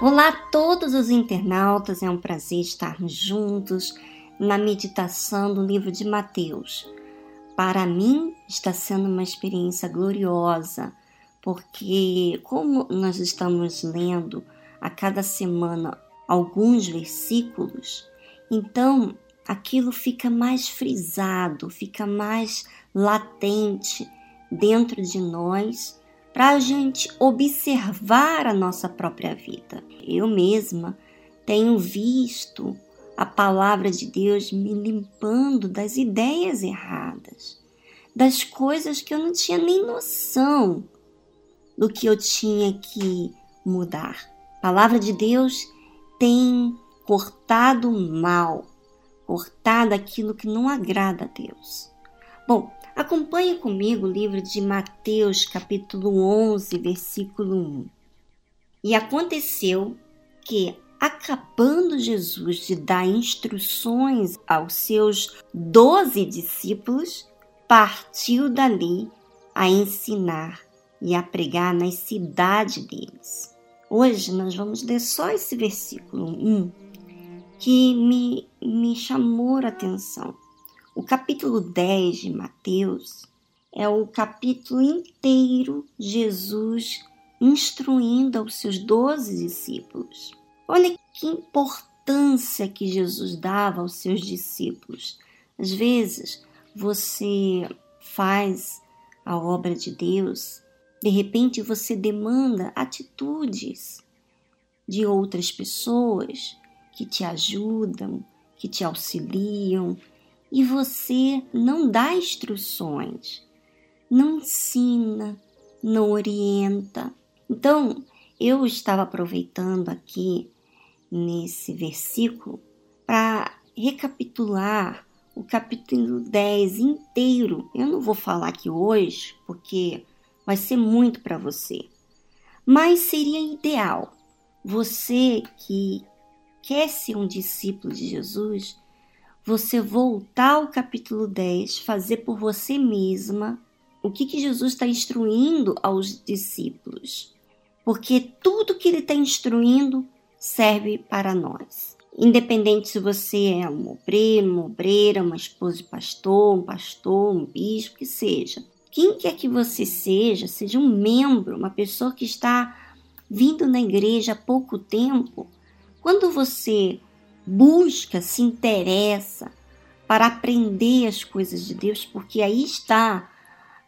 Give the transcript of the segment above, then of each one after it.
Olá a todos os internautas, é um prazer estarmos juntos na meditação do livro de Mateus. Para mim está sendo uma experiência gloriosa, porque como nós estamos lendo a cada semana alguns versículos, então aquilo fica mais frisado, fica mais latente dentro de nós para a gente observar a nossa própria vida. Eu mesma tenho visto a palavra de Deus me limpando das ideias erradas, das coisas que eu não tinha nem noção do que eu tinha que mudar. A palavra de Deus tem cortado o mal, cortado aquilo que não agrada a Deus. Bom, Acompanhe comigo o livro de Mateus, capítulo 11, versículo 1. E aconteceu que, acabando Jesus de dar instruções aos seus doze discípulos, partiu dali a ensinar e a pregar nas cidades deles. Hoje nós vamos ler só esse versículo 1 que me, me chamou a atenção. O capítulo 10 de Mateus é o capítulo inteiro Jesus instruindo aos seus doze discípulos. Olha que importância que Jesus dava aos seus discípulos. Às vezes você faz a obra de Deus, de repente você demanda atitudes de outras pessoas que te ajudam, que te auxiliam, e você não dá instruções, não ensina, não orienta. Então, eu estava aproveitando aqui nesse versículo para recapitular o capítulo 10 inteiro. Eu não vou falar aqui hoje, porque vai ser muito para você. Mas seria ideal você que quer ser um discípulo de Jesus você voltar ao capítulo 10, fazer por você mesma o que, que Jesus está instruindo aos discípulos. Porque tudo que ele está instruindo serve para nós. Independente se você é um obreiro, uma obreira, uma esposa de pastor, um pastor, um bispo, que seja. Quem quer que você seja, seja um membro, uma pessoa que está vindo na igreja há pouco tempo, quando você busca, se interessa para aprender as coisas de Deus, porque aí está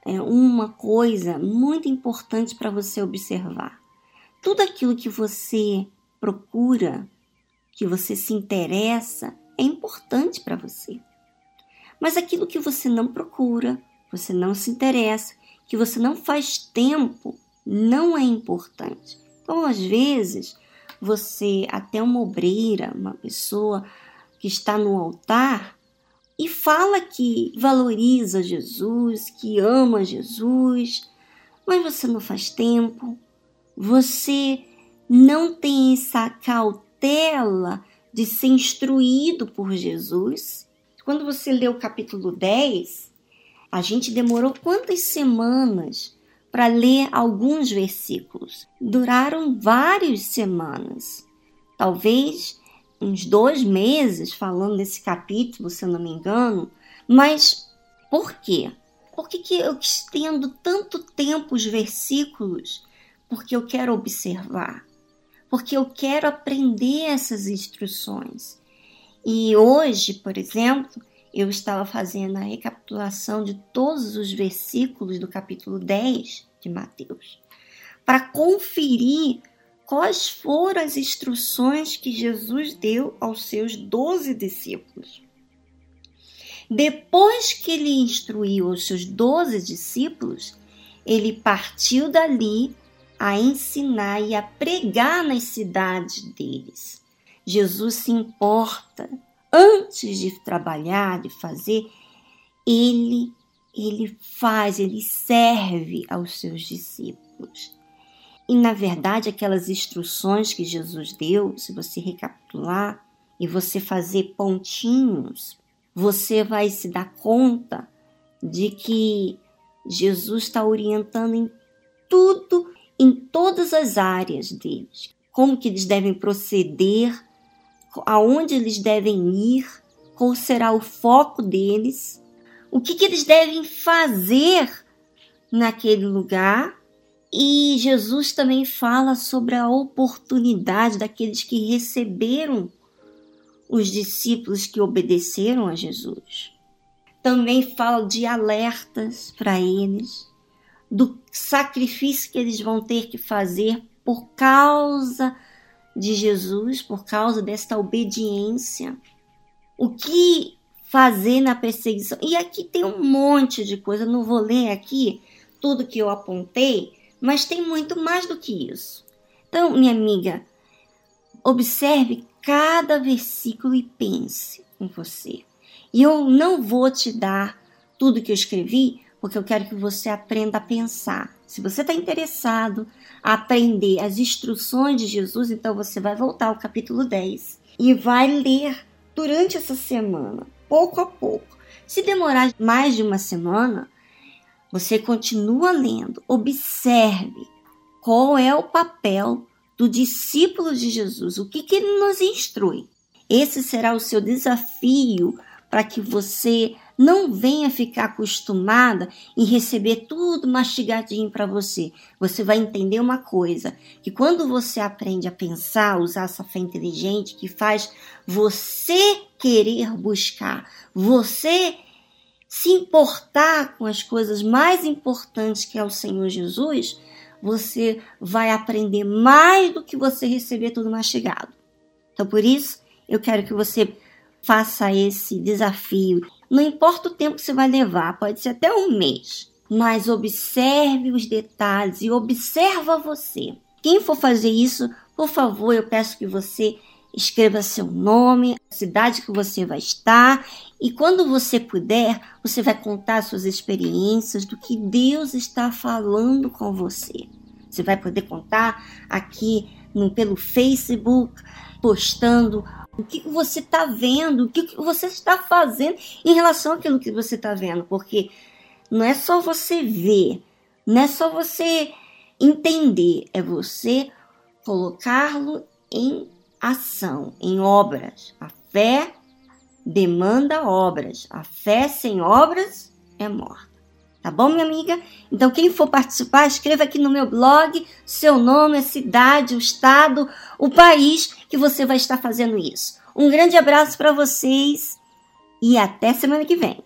é, uma coisa muito importante para você observar. Tudo aquilo que você procura, que você se interessa, é importante para você. Mas aquilo que você não procura, você não se interessa, que você não faz tempo, não é importante. Então, às vezes, você, até uma obreira, uma pessoa que está no altar, e fala que valoriza Jesus, que ama Jesus, mas você não faz tempo, você não tem essa cautela de ser instruído por Jesus. Quando você lê o capítulo 10, a gente demorou quantas semanas para ler alguns versículos. Duraram várias semanas, talvez uns dois meses falando desse capítulo, se eu não me engano. Mas por quê? Por que, que eu estendo tanto tempo os versículos? Porque eu quero observar, porque eu quero aprender essas instruções. E hoje, por exemplo, eu estava fazendo a recapitulação de todos os versículos do capítulo 10 de Mateus, para conferir quais foram as instruções que Jesus deu aos seus doze discípulos. Depois que ele instruiu os seus doze discípulos, ele partiu dali a ensinar e a pregar nas cidades deles. Jesus se importa antes de trabalhar, de fazer, ele ele faz, ele serve aos seus discípulos. E na verdade, aquelas instruções que Jesus deu, se você recapitular e você fazer pontinhos, você vai se dar conta de que Jesus está orientando em tudo, em todas as áreas deles. como que eles devem proceder, aonde eles devem ir, qual será o foco deles, o que, que eles devem fazer naquele lugar. E Jesus também fala sobre a oportunidade daqueles que receberam os discípulos que obedeceram a Jesus. Também fala de alertas para eles, do sacrifício que eles vão ter que fazer por causa de Jesus, por causa desta obediência. O que fazer na perseguição? E aqui tem um monte de coisa, não vou ler aqui tudo que eu apontei, mas tem muito mais do que isso. Então, minha amiga, observe cada versículo e pense em você. E eu não vou te dar tudo que eu escrevi, porque eu quero que você aprenda a pensar. Se você está interessado a aprender as instruções de Jesus, então você vai voltar ao capítulo 10 e vai ler durante essa semana, pouco a pouco. Se demorar mais de uma semana, você continua lendo. Observe qual é o papel do discípulo de Jesus, o que, que ele nos instrui. Esse será o seu desafio para que você não venha ficar acostumada em receber tudo mastigadinho para você. Você vai entender uma coisa, que quando você aprende a pensar, usar essa fé inteligente que faz você querer buscar, você se importar com as coisas mais importantes que é o Senhor Jesus, você vai aprender mais do que você receber tudo mastigado. Então, por isso, eu quero que você faça esse desafio. Não importa o tempo que você vai levar, pode ser até um mês, mas observe os detalhes e observa você. Quem for fazer isso, por favor, eu peço que você escreva seu nome, a cidade que você vai estar e quando você puder, você vai contar suas experiências do que Deus está falando com você. Você vai poder contar aqui no, pelo Facebook, postando o que você está vendo, o que você está fazendo em relação àquilo que você está vendo, porque não é só você ver, não é só você entender, é você colocá-lo em ação, em obras. A fé demanda obras. A fé sem obras é morta. Tá bom, minha amiga? Então, quem for participar, escreva aqui no meu blog seu nome, a cidade, o estado, o país que você vai estar fazendo isso. Um grande abraço para vocês e até semana que vem.